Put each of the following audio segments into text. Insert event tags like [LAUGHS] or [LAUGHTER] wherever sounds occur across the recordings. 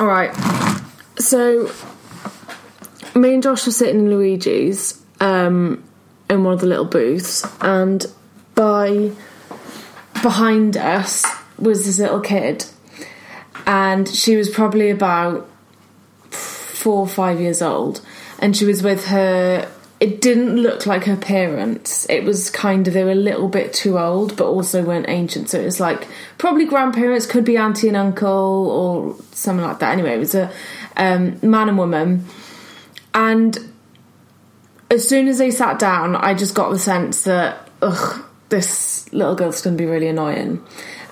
All right. So, me and Josh were sitting in Luigi's um, in one of the little booths, and by behind us was this little kid, and she was probably about four or five years old, and she was with her. It didn't look like her parents. It was kind of they were a little bit too old, but also weren't ancient. So it was like probably grandparents, could be auntie and uncle or something like that. Anyway, it was a um, man and woman, and as soon as they sat down, I just got the sense that ugh, this little girl's going to be really annoying,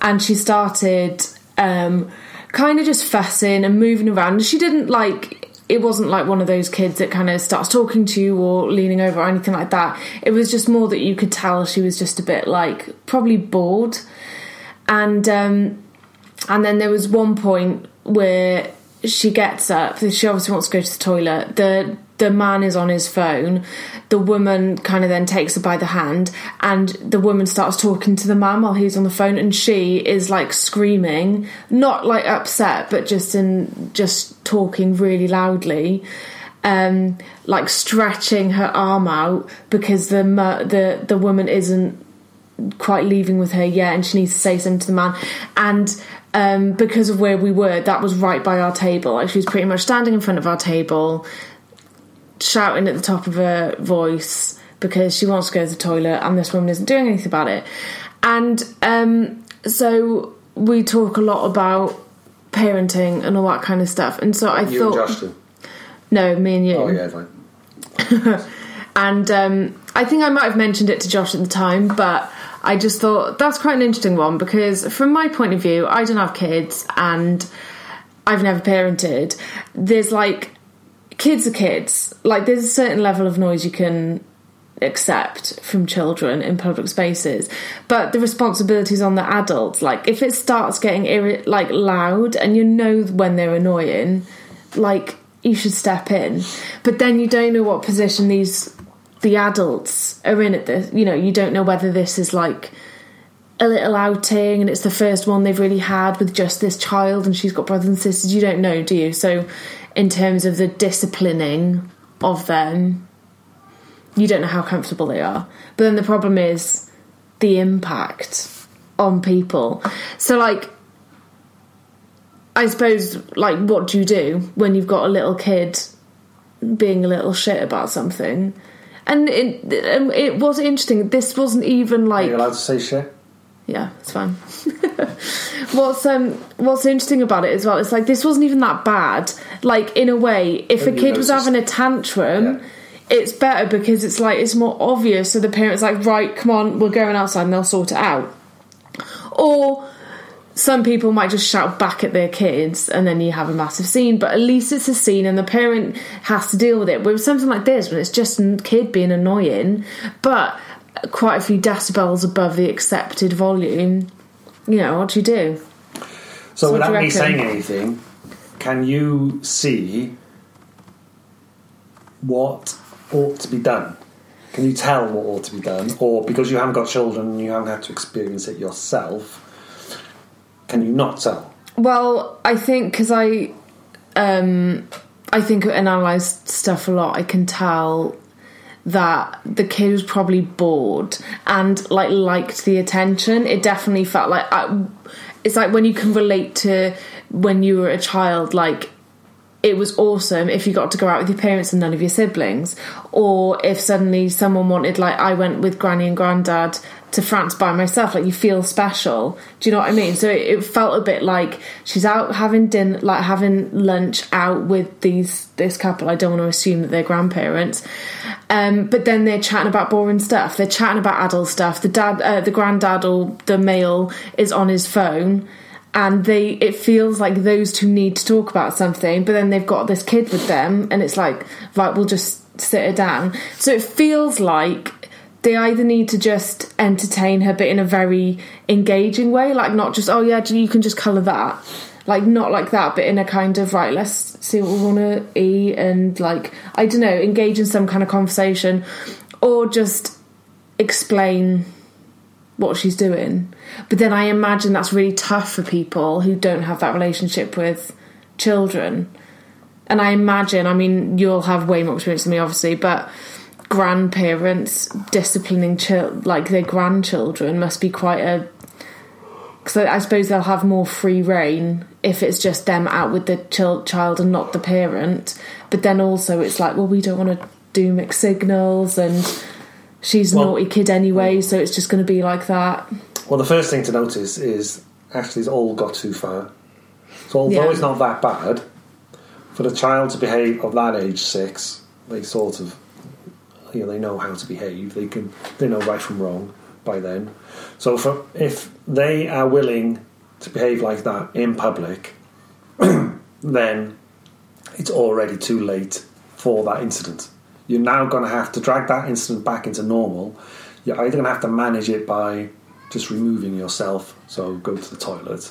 and she started um, kind of just fussing and moving around. She didn't like. It wasn't like one of those kids that kind of starts talking to you or leaning over or anything like that. It was just more that you could tell she was just a bit like probably bored, and um, and then there was one point where she gets up. She obviously wants to go to the toilet. The the man is on his phone. The woman kind of then takes her by the hand, and the woman starts talking to the man while he's on the phone, and she is like screaming, not like upset, but just in just talking really loudly. Um, like stretching her arm out because the the the woman isn't quite leaving with her yet, and she needs to say something to the man. And um, because of where we were, that was right by our table. Like she was pretty much standing in front of our table, shouting at the top of her voice because she wants to go to the toilet, and this woman isn't doing anything about it. And um, so we talk a lot about parenting and all that kind of stuff. And so I You thought, no, me and you. Oh yeah, fine. [LAUGHS] And um, I think I might have mentioned it to Josh at the time, but I just thought that's quite an interesting one because, from my point of view, I don't have kids and I've never parented. There's like kids are kids. Like there's a certain level of noise you can accept from children in public spaces but the responsibilities on the adults like if it starts getting like loud and you know when they're annoying like you should step in. But then you don't know what position these the adults are in at this you know you don't know whether this is like a little outing and it's the first one they've really had with just this child and she's got brothers and sisters. You don't know do you? So in terms of the disciplining of them you don't know how comfortable they are. But then the problem is the impact on people. So like i suppose like what do you do when you've got a little kid being a little shit about something? And it it was interesting. This wasn't even Are like you allowed to say shit? Yeah, it's fine. [LAUGHS] what's um what's interesting about it as well? It's like this wasn't even that bad. Like in a way, if a Have kid was having a tantrum, Yeah. it's better because it's like it's more obvious. So the parents like, right, come on, we're going outside, and they'll sort it out. Or some people might just shout back at their kids and then you have a massive scene but at least it's a scene and the parent has to deal with it with something like this when it's just a kid being annoying but quite a few decibels above the accepted volume you know what do you do So, So without me saying anything, can you see what ought to be done? Can you tell what ought to be done? Or because you haven't got children and you haven't had to experience it yourself, can you not tell? Well, I think because I, um, I think and analyze stuff a lot. I can tell that the kid was probably bored and like liked the attention. It definitely felt like I, it's like when you can relate to when you were a child, like. It was awesome if you got to go out with your parents and none of your siblings, or if suddenly someone wanted, like I went with Granny and Granddad to France by myself. Like you feel special. Do you know what I mean? So it, it felt a bit like she's out having dinner, like having lunch out with these this couple. I don't want to assume that they're grandparents, um, but then they're chatting about boring stuff. They're chatting about adult stuff. The dad, uh, the granddad, or the male is on his phone. And they, it feels like those two need to talk about something, but then they've got this kid with them, and it's like, right, we'll just sit her down. So it feels like they either need to just entertain her but in a very engaging way like not just oh yeah you can just colour that like not like that but in a kind of right let's see what we want to eat and like i don't know engage in some kind of conversation or just explain what she's doing but then i imagine that's really tough for people who don't have that relationship with children. And I imagine, I mean, you'll have way more experience than me, obviously, but grandparents disciplining chil- like their grandchildren must be quite a because I suppose they'll have more free reign if it's just them out with the chil- child and not the parent. But then also it's like, well, we don't want to do mixed signals, and she's a Well- naughty kid anyway, so it's just going to be like that. Well, the first thing to notice is actually it's all got too far. So although Yeah. it's not that bad, for the child to behave of that age six, they sort of you know they know how to behave. They can they know right from wrong by then. So for if they are willing to behave like that in public, [CLEARS THROAT] then it's already too late for that incident. You're now going to have to drag that incident back into normal. You're either going to have to manage it by just removing yourself, so go to the toilet,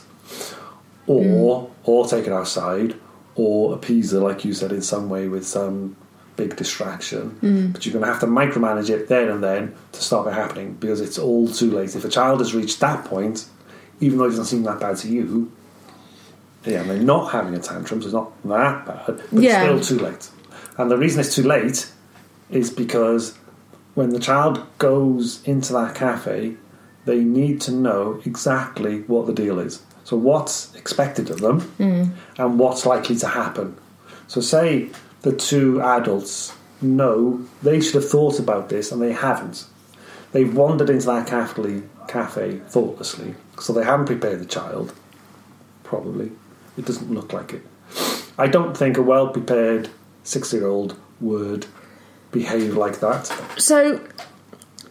or mm. or take it outside, or appease her, like you said, in some way with some big distraction. Mm. But you're going to have to micromanage it then and then to stop it happening because it's all too late. If a child has reached that point, even though it doesn't seem that bad to you, yeah, they're not having a tantrum, so it's not that bad, but Yeah. it's still too late. And the reason it's too late is because when the child goes into that cafe, they need to know exactly what the deal is. So, what's expected of them mm. and what's likely to happen. So, say the two adults know they should have thought about this and they haven't. They've wandered into that cafe, cafe thoughtlessly, so they haven't prepared the child. Probably. It doesn't look like it. I don't think a well prepared six year old would behave like that. So,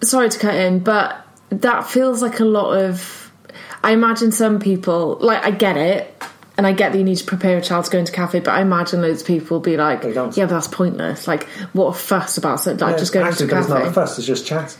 sorry to cut in, but that feels like a lot of. I imagine some people, like, I get it, and I get that you need to prepare a child to go into a cafe, but I imagine loads of people will be like, yeah, but that's pointless. Like, what a fuss about something, like, Yeah, just go to a but it's not a fuss, it's just chat.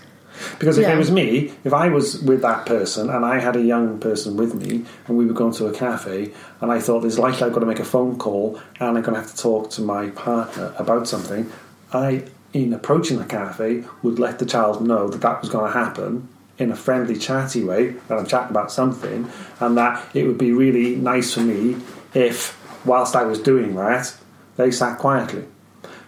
Because if Yeah. it was me, if I was with that person and I had a young person with me and we were going to a cafe and I thought there's likely I've got to make a phone call and I'm going to have to talk to my partner about something, I, in approaching the cafe, would let the child know that that was going to happen in a friendly, chatty way, that I'm chatting about something, and that it would be really nice for me if, whilst I was doing that, they sat quietly.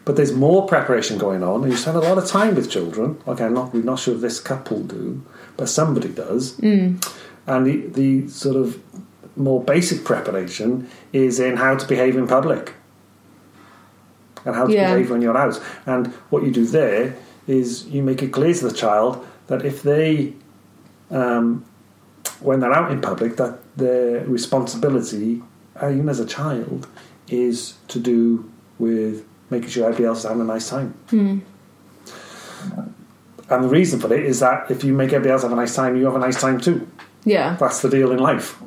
But there's more preparation going on, and you spend a lot of time with children. Okay, I'm not, we're not sure if this couple do, but somebody does. Mm. And the, the sort of more basic preparation is in how to behave in public and how to Yeah. behave when you're out. And what you do there is you make it clear to the child that if they, um, when they're out in public, that their responsibility, uh, even as a child, is to do with making sure everybody else is having a nice time. And the reason for it is that if you make everybody else have a nice time, you have a nice time too. Yeah. That's the deal in life.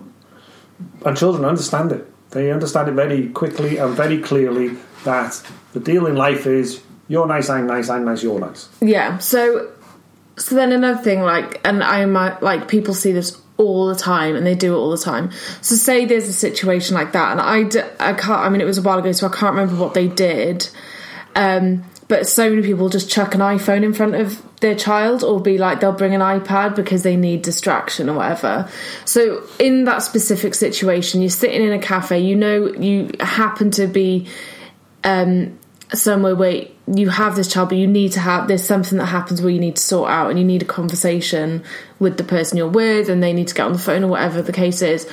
And children understand it. They understand it very quickly and very clearly that the deal in life is you're nice, I'm nice, I'm nice, you're nice. Yeah. So, so then another thing, like, and I might like people see this all the time, and they do it all the time. So, say there's a situation like that, and I, d- I can't. I mean, it was a while ago, so I can't remember what they did. Um, but so many people just chuck an iPhone in front of their child, or be like they'll bring an iPad because they need distraction or whatever. So, in that specific situation, you're sitting in a cafe, you know, you happen to be um, somewhere where you have this child, but you need to have there's something that happens where you need to sort out, and you need a conversation with the person you're with, and they need to get on the phone or whatever the case is.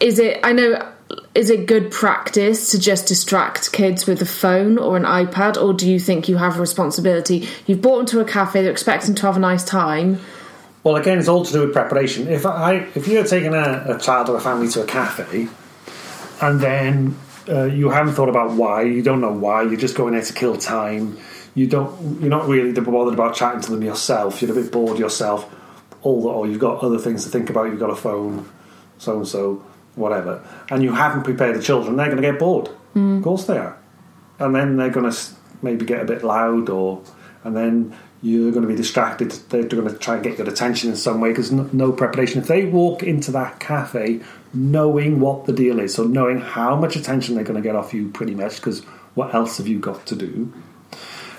Is it? I know. Is it good practice to just distract kids with a phone or an iPad, or do you think you have a responsibility? You've brought them to a cafe; they're expecting to have a nice time. Well, again, it's all to do with preparation. If I, if you're taking a, a child or a family to a cafe, and then uh, you haven't thought about why, you don't know why, you're just going there to kill time. You don't, you're not really bothered about chatting to them yourself. You're a bit bored yourself, all the, or you've got other things to think about. You've got a phone, so and so, whatever, and you haven't prepared the children. They're going to get bored. Of course they are, and then they're going to maybe get a bit loud, or and then you're going to be distracted. They're going to try and get your attention in some way because no, no preparation. If they walk into that cafe knowing what the deal is, so knowing how much attention they're going to get off you, pretty much, because what else have you got to do?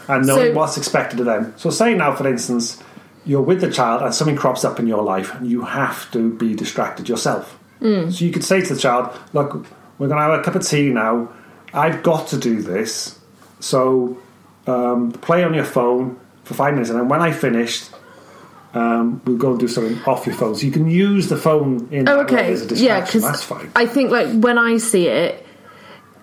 And knowing So- what's expected of them. So, say now, for instance, you're with the child and something crops up in your life and you have to be distracted yourself. So, you could say to the child, Look, we're going to have a cup of tea now. I've got to do this. So um, play on your phone for five minutes, and then when I finished, um, we'll go and do something off your phone. So you can use the phone in Oh, okay. as a Yeah, distraction. because That's fine. I think like when I see it,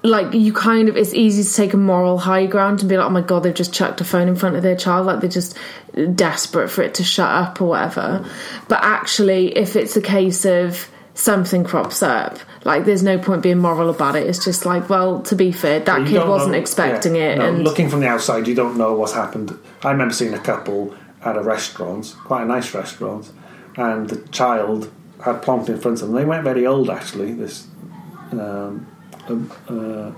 like you kind of it's easy to take a moral high ground and be like, oh my god, they've just chucked a phone in front of their child, like they're just desperate for it to shut up or whatever. But actually, if it's a case of something crops up, like there's no point being moral about it. It's just like, well, to be fair, that kid wasn't know- expecting yeah, it, no, and looking from the outside, you don't know what's happened. I remember seeing a couple at a restaurant, quite a nice restaurant, and the child had plonked in front of them. They weren't very old, actually. This, um, uh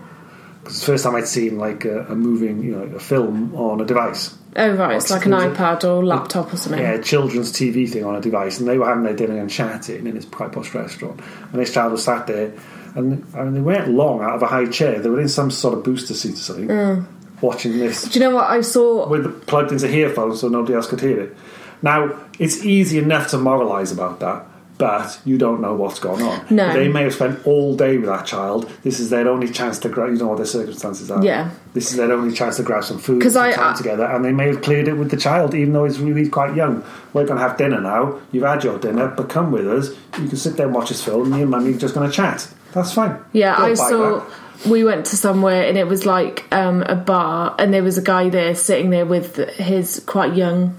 it's the first time I'd seen like a, a moving, you know, a film on a device. Oh right, it's like an iPad or laptop or something. Yeah, a children's TV thing on a device, and they were having their dinner and chatting in this quite posh restaurant. And this child was sat there, and I mean, they weren't long out of a high chair. They were in some sort of booster seat or something, Mm. watching this Do you know what I saw? with plugged into earphones so nobody else could hear it. Now, it's easy enough to moralise about that, but you don't know what's gone on. No. They may have spent all day with that child. This is their only chance to grab, you know what their circumstances are. Yeah. This is their only chance to grab some food 'Cause some I- time I- together, and they may have cleared it with the child, even though he's really quite young. We're going to have dinner now. You've had your dinner, but come with us. You can sit there and watch this film, and your mummy are just going to chat. That's fine. Yeah, Don't I saw. that. We went to somewhere and it was like um, a bar, and there was a guy there sitting there with his quite young.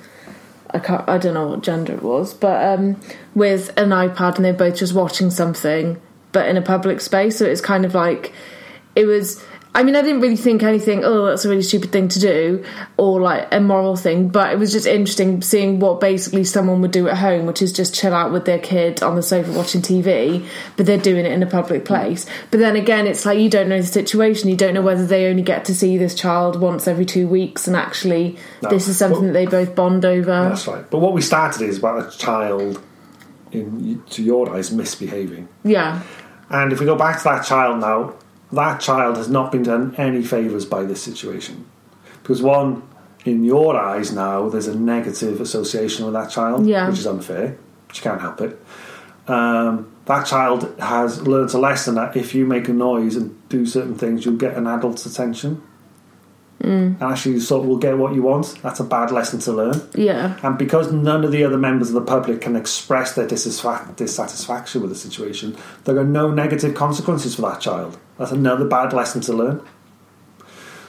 I can't. I don't know what gender it was, but um, with an iPad, and they're both just watching something, but in a public space. So it's kind of like it was. I mean, I didn't really think anything. Oh, that's a really stupid thing to do, or like a moral thing. But it was just interesting seeing what basically someone would do at home, which is just chill out with their kid on the sofa watching TV. But they're doing it in a public place. But then again, it's like you don't know the situation. You don't know whether they only get to see this child once every two weeks, and actually, No. this is something Well- that they both bond over. That's right. But what we started is about a child, in to your eyes, misbehaving. Yeah, And if we go back to that child now, that child has not been done any favours by this situation. Because, one, in your eyes now, there's a negative association with that child, Yeah. which is unfair, but you can't help it. Um, that child has learnt a lesson that if you make a noise and do certain things, you'll get an adult's attention. Mm. And actually, you sort of will get what you want. That's a bad lesson to learn. yeah, And because none of the other members of the public can express their dissatisfa- dissatisfaction with the situation, there are no negative consequences for that child. That's another bad lesson to learn.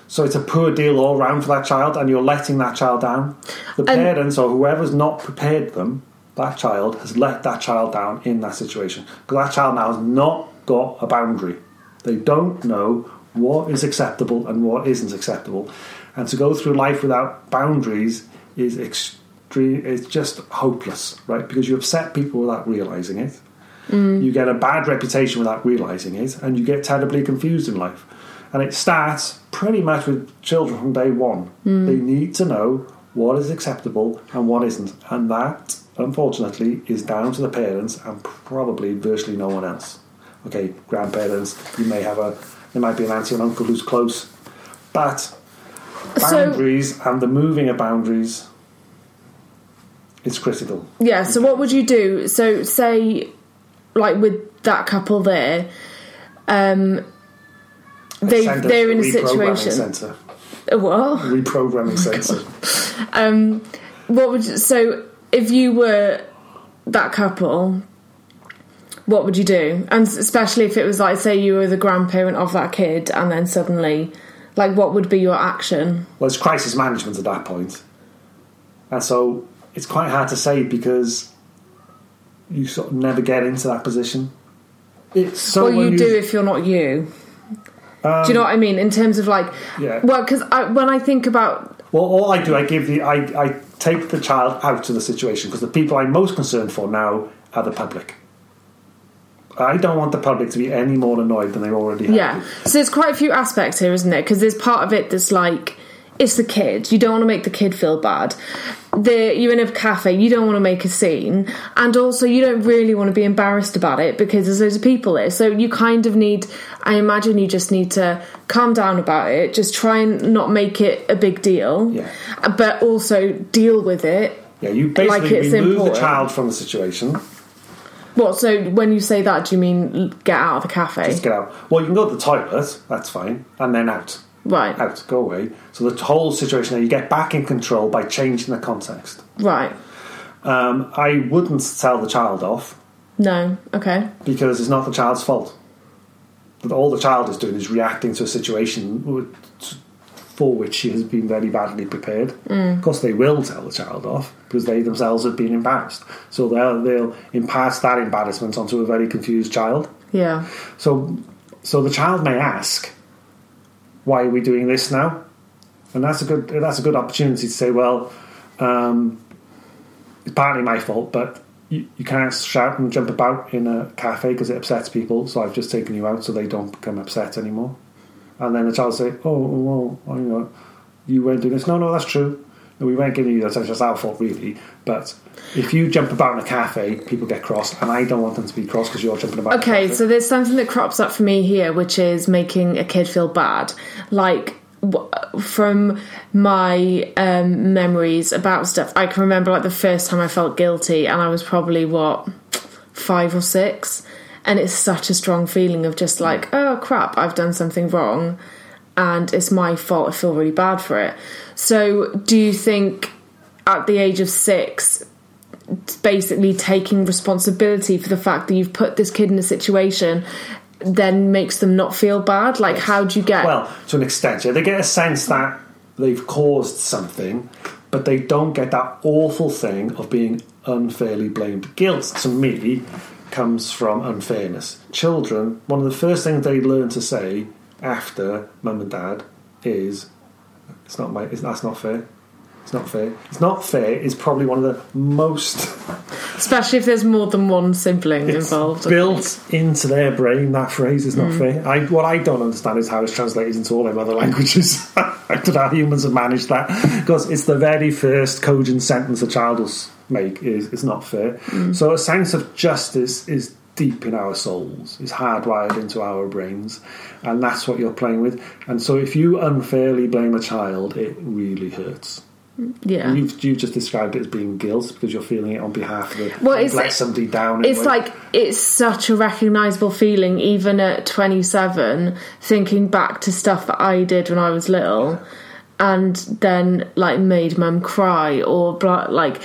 So it's a poor deal all round for that child, and you're letting that child down. The And- parents or whoever's not prepared them, that child has let that child down in that situation. Because that child now has not got a boundary. They don't know what is acceptable and what isn't acceptable. And to go through life without boundaries is extreme. It's just hopeless, right? Because you upset people without realizing it. Mm. You get a bad reputation without realizing it, and you get terribly confused in life. And it starts pretty much with children from day one. Mm. They need to know what is acceptable and what isn't, and that, unfortunately, is down to the parents and probably virtually no one else. Okay, grandparents, you may have a, there might be an auntie and uncle who's close, but So- boundaries and the moving of boundaries is critical. yeah. So what would you do? So say, like with that couple there, um, they, they're in a situation. Center. Uh, What? Reprogramming [LAUGHS] center. Um, what would you, so if you were that couple? What would you do? And especially if it was like, say, you were the grandparent of that kid, and then suddenly, like, what would be your action? Well, it's crisis management at that point. And so it's quite hard to say because you sort of never get into that position. It's so What you do if you're not you? do you um, know what I mean? In terms of like, Yeah. well, because when I think about Well, all I do, I give the, I, I take the child out of the situation because the people I'm most concerned for now are the public. I don't want the public to be any more annoyed than they already have. Yeah. So there's quite a few aspects here, isn't there? Because there's part of it that's like it's the kid. You don't want to make the kid feel bad. The, you're in a cafe. You don't want to make a scene, and also you don't really want to be embarrassed about it because there's loads of people there. So you kind of need. I imagine you just need to calm down about it. Just try and not make it a big deal. Yeah. But also deal with it. Yeah, you basically Like remove the child from the situation, What? So when you say that, do you mean get out of the cafe? Just get out. Well, you can go to the toilet, that's fine, and then out. right. Out, go away. So the whole situation there, you get back in control by changing the context. Right. Um, I wouldn't tell the child off No. Okay. because it's not the child's fault. All the child is doing is reacting to a situation for which she has been very badly prepared. Mm. Of course, they will tell the child off because they themselves have been embarrassed. So they'll, they'll impart that embarrassment onto a very confused child. Yeah. So, so the child may ask, "Why are we doing this now?" And that's a good that's a good opportunity to say, "Well, um, it's partly my fault, but you, you can't shout and jump about in a cafe because it upsets people. So I've just taken you out so they don't become upset anymore." And then the child say, "Oh, well, you know, you weren't doing this." No, no, that's true. No, we weren't giving you that. It's our fault, really. But if you jump about in a cafe, people get cross, and I don't want them to be cross because you're jumping about. Okay, so there's something that crops up for me here, which is making a kid feel bad. Like from my um, memories about stuff, I can remember like the first time I felt guilty, and I was probably what five or six, and it's such a strong feeling of just like, oh crap, I've done something wrong, and it's my fault. I feel really bad for it. So, do you think at the age of six? basically taking responsibility for the fact that you've put this kid in a situation then makes them not feel bad like how do you get Well, to an extent, yeah. They get a sense that they've caused something, but they don't get that awful thing of being unfairly blamed. Guilt, to me, comes from unfairness. Children, one of the first things they learn to say after mum and dad is, "It's not my. It's, that's not fair." It's not fair. It's not fair is probably one of the most [LAUGHS] especially if there's more than one sibling involved built into their brain that phrase is not Mm. fair. I, what I don't understand is how it's translated into all them other languages. [LAUGHS] I don't know how humans have managed that because it's the very first cogent sentence a child will make is it's not fair. Mm. So a sense of justice is deep in our souls. It's hardwired into our brains, and that's what you're playing with. And so if you unfairly blame a child, it really hurts. yeah You've, you've just described it as being guilt because you're feeling it on behalf of the Well, it's let like- somebody down. it's way. like it's such a recognizable feeling even at 27 thinking back to stuff that i did when i was little and then like made mum cry or like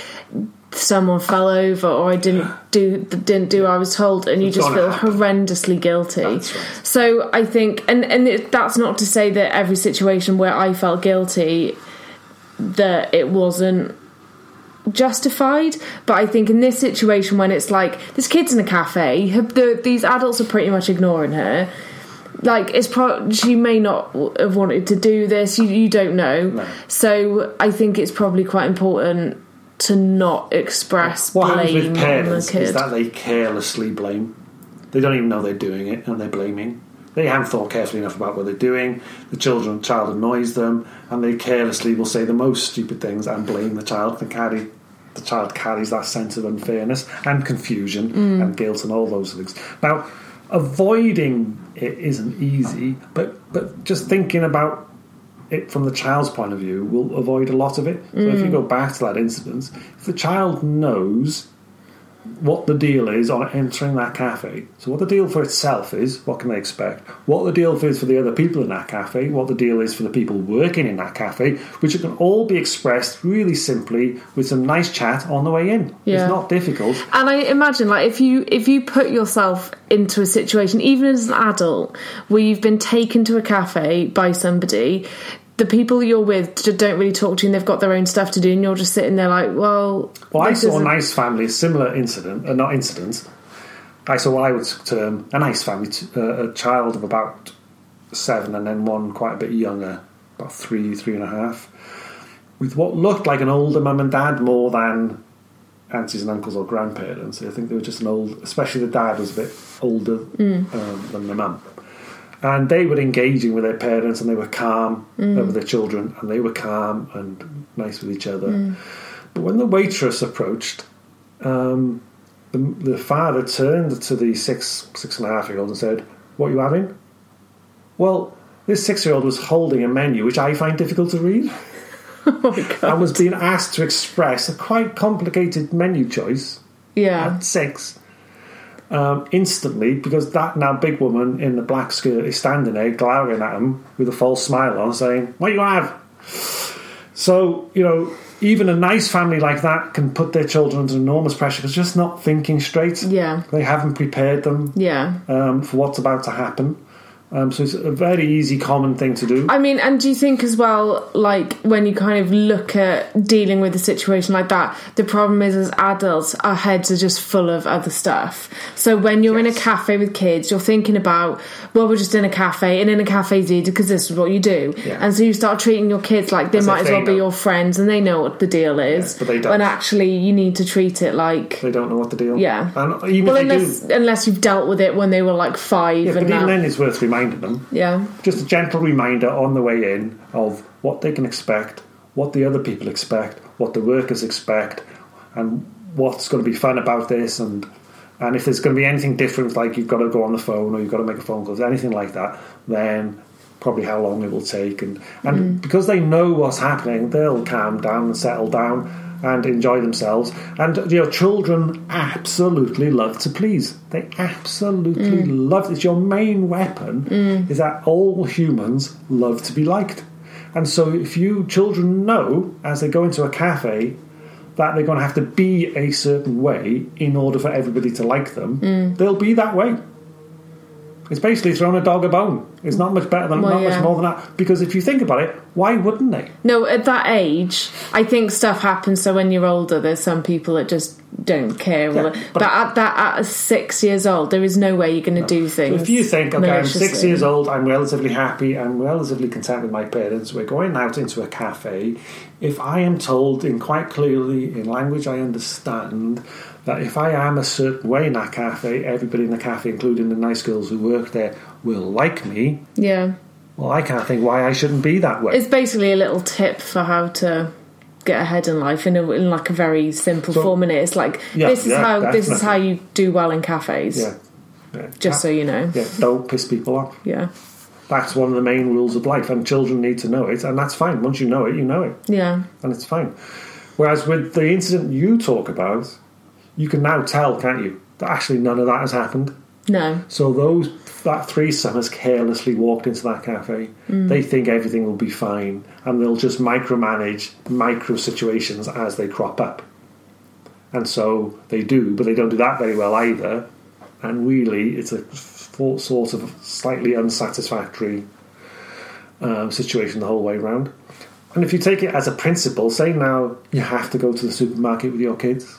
someone fell over or i didn't [GASPS] do didn't do what i was told and you just feel horrendously guilty right. so i think and and it, that's not to say that every situation where i felt guilty that it wasn't justified but i think in this situation when it's like this kid's in a cafe her- the, these adults are pretty much ignoring her like it's pro she may not have wanted to do this you, you don't know No. so i think it's probably quite important to not express What happens blame with on the parents is that they carelessly blame. They don't even know they're doing it, and they're blaming. They haven't thought carefully enough about what they're doing. The children, child annoys them, and they carelessly will say the most stupid things and blame the child. And carry the child carries that sense of unfairness and confusion Mm. and guilt and all those things. Now, avoiding it isn't easy, but but just thinking about it from the child's point of view will avoid a lot of it. So if you mm. go back to that incident, if the child knows what the deal is on entering that cafe, so what the deal for itself is, what can they expect? What the deal is for the other people in that cafe, what the deal is for the people working in that cafe, which can all be expressed really simply with some nice chat on the way in. Yeah. It's not difficult. And I imagine, like, if you if you put yourself into a situation, even as an adult, where you've been taken to a cafe by somebody, the people you're with don't really talk to you, and they've got their own stuff to do, and you're just sitting there like, well, Well, I saw a nice family, similar incident, uh, not incident. I saw what I would term a nice family, t- uh, a child of about seven, and then one quite a bit younger, about three, three and a half, with what looked like an older mum and dad more than aunties and uncles or grandparents. I think they were just an old, especially the dad was a bit older um, than the mum. And they were engaging with their parents and they were calm over their children and they were calm and nice with each other. But when the waitress approached, um, the, the father turned to the six six and a half year old and said, "What are you having?" Well, this six year old was holding a menu which I find difficult to read [LAUGHS] oh and was being asked to express a quite complicated menu choice yeah, at six. Um, instantly because that now big woman in the black skirt is standing there glowering at him with a false smile on, saying, "What you have?" So you know, even a nice family like that can put their children under enormous pressure because just not thinking straight. Yeah. They haven't prepared them Yeah. um, for what's about to happen. Um, so it's a very easy, common thing to do. I mean, and do you think as well, like when you kind of look at dealing with a situation like that, the problem is as adults, our heads are just full of other stuff. So when you're in a cafe with kids, you're thinking about, well, we're just in a cafe, and in a cafe is easy because this is what you do. Yeah. And so you start treating your kids like they As might as well they be your friends, and they know what the deal is. but they don't. When actually, you need to treat it like. they don't know what the deal. Yeah. and even Well, unless do, unless you've dealt with it when they were like five, yeah, but and even then, it's worth reminding them. yeah, Just a gentle reminder on the way in of what they can expect, what the other people expect, what the workers expect, and what's going to be fun about this, and and if there's going to be anything different, like you've got to go on the phone or you've got to make a phone call, anything like that, then probably how long it will take, and and mm. because they know what's happening, they'll calm down and settle down and enjoy themselves. And you know, children absolutely love to please. They absolutely mm. love. It's your main weapon. Mm. Is that all humans love to be liked, and so if you children know as they go into a cafe that they're going to have to be a certain way in order for everybody to like them, mm. they'll be that way. It's basically throwing a dog a bone. It's not much better than Well, not yeah. much more than that. Because if you think about it, why wouldn't they? No, at that age, I think stuff happens. So when you're older, there's some people that just don't care. Yeah, but, but- at that, at six years old, there is no way you're going to do things. If you think, okay, I'm six years old, I'm relatively happy, I'm relatively content with my parents, we're going out into a cafe. If I am told in quite clearly, in language I understand, that if I am a certain way in that cafe, everybody in the cafe, including the nice girls who work there, will like me, yeah, well, I can't think why I shouldn't be that way. it's basically a little tip for how to get ahead in life in, a, in like a very simple So- form. And it's like Yeah, this is yeah, how this is how you do well in cafes. yeah. yeah. Just so you know. Yeah, don't piss people off. Yeah, That's one of the main rules of life, and children need to know it, and that's fine. Once you know it, you know it. yeah, and it's fine. Whereas with the incident you talk about, you can now tell, can't you, that actually none of that has happened. no, So those that threesome has carelessly walked into that cafe. They think everything will be fine, and they'll just micromanage micro situations as they crop up. And so they do, but they don't do that very well either. And really, it's a sort of slightly unsatisfactory um, situation the whole way round. And if you take it as a principle, say now you have to go to the supermarket with your kids.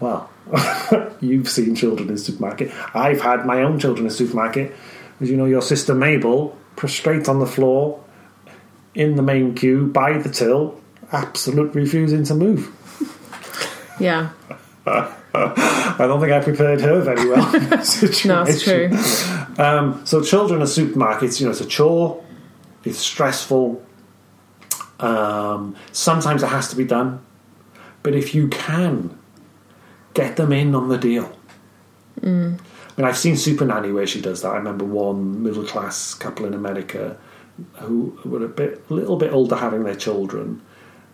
Well, [LAUGHS] you've seen children in supermarket. I've had my own children in supermarket. As you know, your sister Mabel, prostrate on the floor in the main queue by the till, absolutely refusing to move. [LAUGHS] yeah. [LAUGHS] I don't think I prepared her very well. in No, it's true. Um, so children at supermarkets, you know, it's a chore. It's stressful. Um, sometimes it has to be done, but if you can, get them in on the deal. Mm. I mean, I've seen Super Nanny where she does that. I remember one middle class couple in America who were a bit, a little bit older, having their children,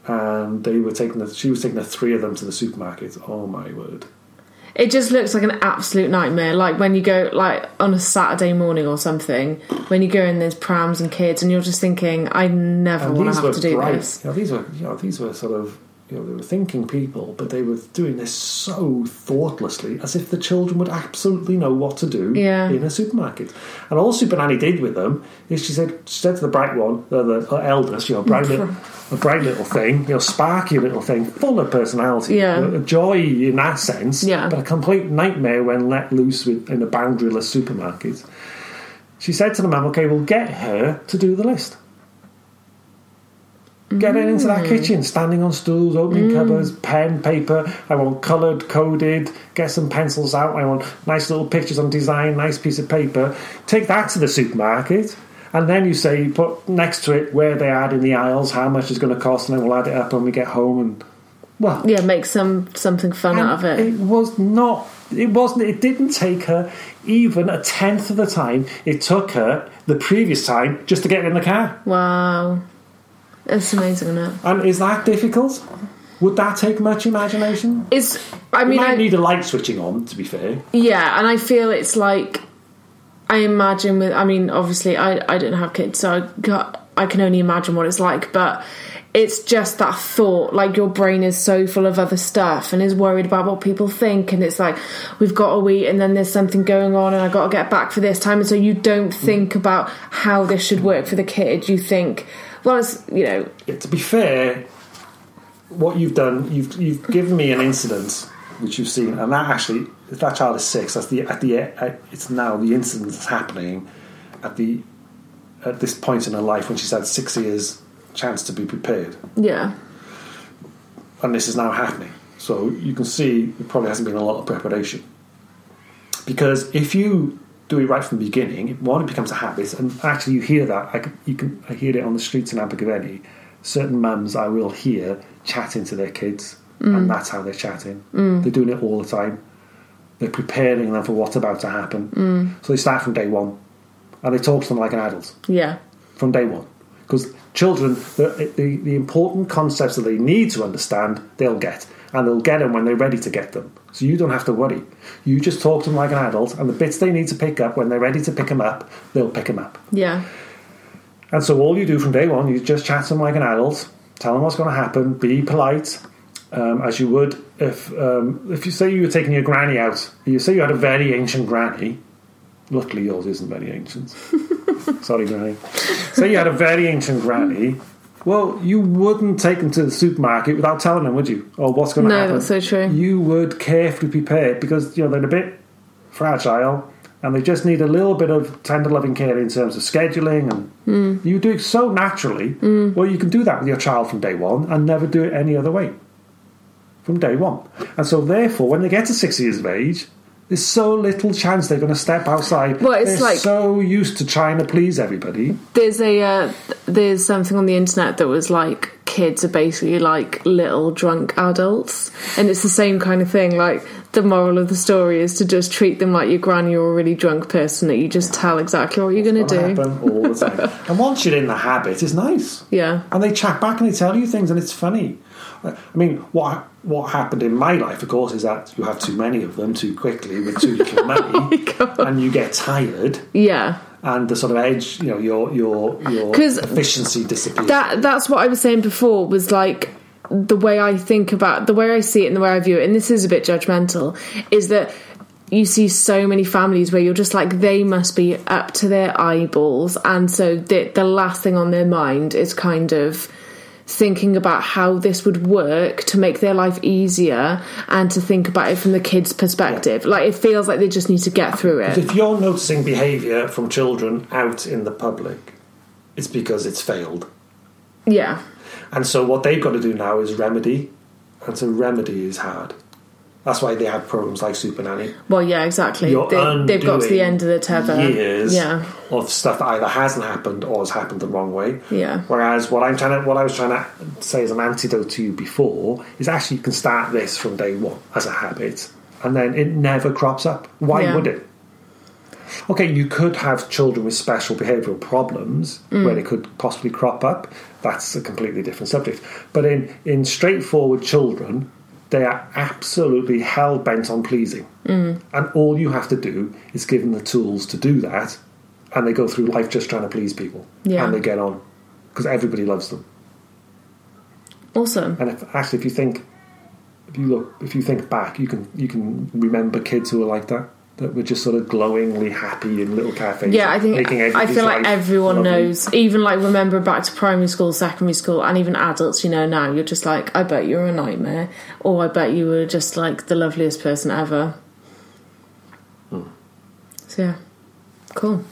and they were taking the, she was taking the three of them to the supermarket. Oh my word! It just looks like an absolute nightmare. Like when you go, like on a Saturday morning or something, when you go in, there's prams and kids, and you're just thinking, I never want to have to do bright. this. You know, these were you know these were sort of you know they were thinking people, but they were doing this so thoughtlessly, as if the children would absolutely know what to do Yeah. in a supermarket. And all Super Nanny did with them is she said she said to the bright one, the, the eldest, you know, bright little, [LAUGHS] a bright little thing, you know, sparky little thing, full of personality, Yeah. a joy in that sense, Yeah. but a complete nightmare when let loose with, in a boundaryless supermarket. She said to the mum, "Okay, we'll get her to do the list." Get her into that mm. kitchen, standing on stools, opening mm. cupboards, pen, paper. I want coloured, coded. Get some pencils out. I want nice little pictures on design, nice piece of paper. Take that to the supermarket, and then you say you put next to it where they add in the aisles, how much it's going to cost, and then we'll add it up when we get home. And well, Yeah, make some something fun out of it. It was not. It wasn't. It didn't take her even a tenth of the time it took her the previous time just to get in the car. Wow, it's amazing, isn't it? And is that difficult? Would that take much imagination? It's. I You mean, might I, need a light switching on, to be fair. Yeah, and I feel it's like I imagine with. I mean, obviously, I I don't have kids, so I got, I can only imagine what it's like. But it's just that thought, like your brain is so full of other stuff and is worried about what people think, and it's like we've got to eat, and then there's something going on, and I got to get back for this time, and so you don't think about how this should work for the kid. You think, well, it's you know, Yeah, to be fair, what you've done, you've you've given me an incident which you've seen, and that actually, if that child is six, that's the at the at, it's now the incident that's happening at the at this point in her life when she's had six years chance to be prepared, yeah, and this is now happening. So you can see it probably hasn't been a lot of preparation. Because if you do it right from the beginning, one it becomes a habit, and actually you hear that. I can, you can I hear it on the streets in Abergavenny. Certain mums I will hear chatting to their kids, and mm. that's how they're chatting. Mm. They're doing it all the time. They're preparing them for what's about to happen. Mm. So they start from day one, and they talk to them like an adult yeah, from day one. Because children, the, the, the important concepts that they need to understand, they'll get. And they'll get them when they're ready to get them. So you don't have to worry. You just talk to them like an adult, and the bits they need to pick up, when they're ready to pick them up, they'll pick them up. yeah, And so all you do from day one, you just chat to them like an adult, tell them what's going to happen, be polite, um, as you would if um, if you say you were taking your granny out. You say you had a very ancient granny. Luckily, yours isn't very ancient. [LAUGHS] Sorry, granny. Say you had a very ancient granny. Well, you wouldn't take them to the supermarket without telling them, would you? Or what's going to No, happen? No, that's so true. You would carefully prepare because you know they're a bit fragile and they just need a little bit of tender loving care in terms of scheduling and Mm. you do it so naturally well you can do that with your child from day one and never do it any other way from day one and so therefore when they get to six years of age there's so little chance they're going to step outside. Well, it's they're like- so used to trying to please everybody. There's a uh, there's something on the internet that was like kids are basically like little drunk adults, and it's the same kind of thing. Like the moral of the story is to just treat them like your granny or a really drunk person that you just tell exactly what you're going to do. all the time. [LAUGHS] And once you're in the habit it's nice. Yeah, and they chat back and they tell you things and it's funny I mean what what happened in my life of course is that you have too many of them too quickly with too little [LAUGHS] money oh and you get tired. Yeah. and the sort of edge you know your your your efficiency disappears. That that's what I was saying before was like the way I think about the way I see it and the way I view it, and this is a bit judgmental, is that you see so many families where you're just like they must be up to their eyeballs, and so the the last thing on their mind is kind of thinking about how this would work to make their life easier and to think about it from the kids' perspective. Like it feels like they just need to get through it. if you're noticing behaviour from children out in the public it's because it's failed Yeah. and so what they've got to do now is remedy and to remedy is hard that's why they have programs like Super Nanny Well, yeah, exactly. You're They, they've got to the end of the tether. years Yeah. of stuff that either hasn't happened or has happened the wrong way. Yeah. Whereas what I'm trying to, what I was trying to say as an antidote to you before is actually you can start this from day one as a habit, and then it never crops up. Why Yeah. would it? Okay, you could have children with special behavioural problems Mm. where they could possibly crop up. That's a completely different subject. But in, in straightforward children, they are absolutely hell bent on pleasing. Mm. And all you have to do is give them the tools to do that, and they go through life just trying to please people. Yeah. And they get on because everybody loves them. Awesome. And if, actually, if you think, if you look, if you think back, you can you can remember kids who are like that, that were just sort of glowingly happy in little cafes. Yeah, I think making I feel like everyone lovely. knows. Even like remember back to primary school, secondary school, and even adults. You know now you're just like, I bet you're a nightmare, or I bet you were just like the loveliest person ever. Hmm. So yeah, cool.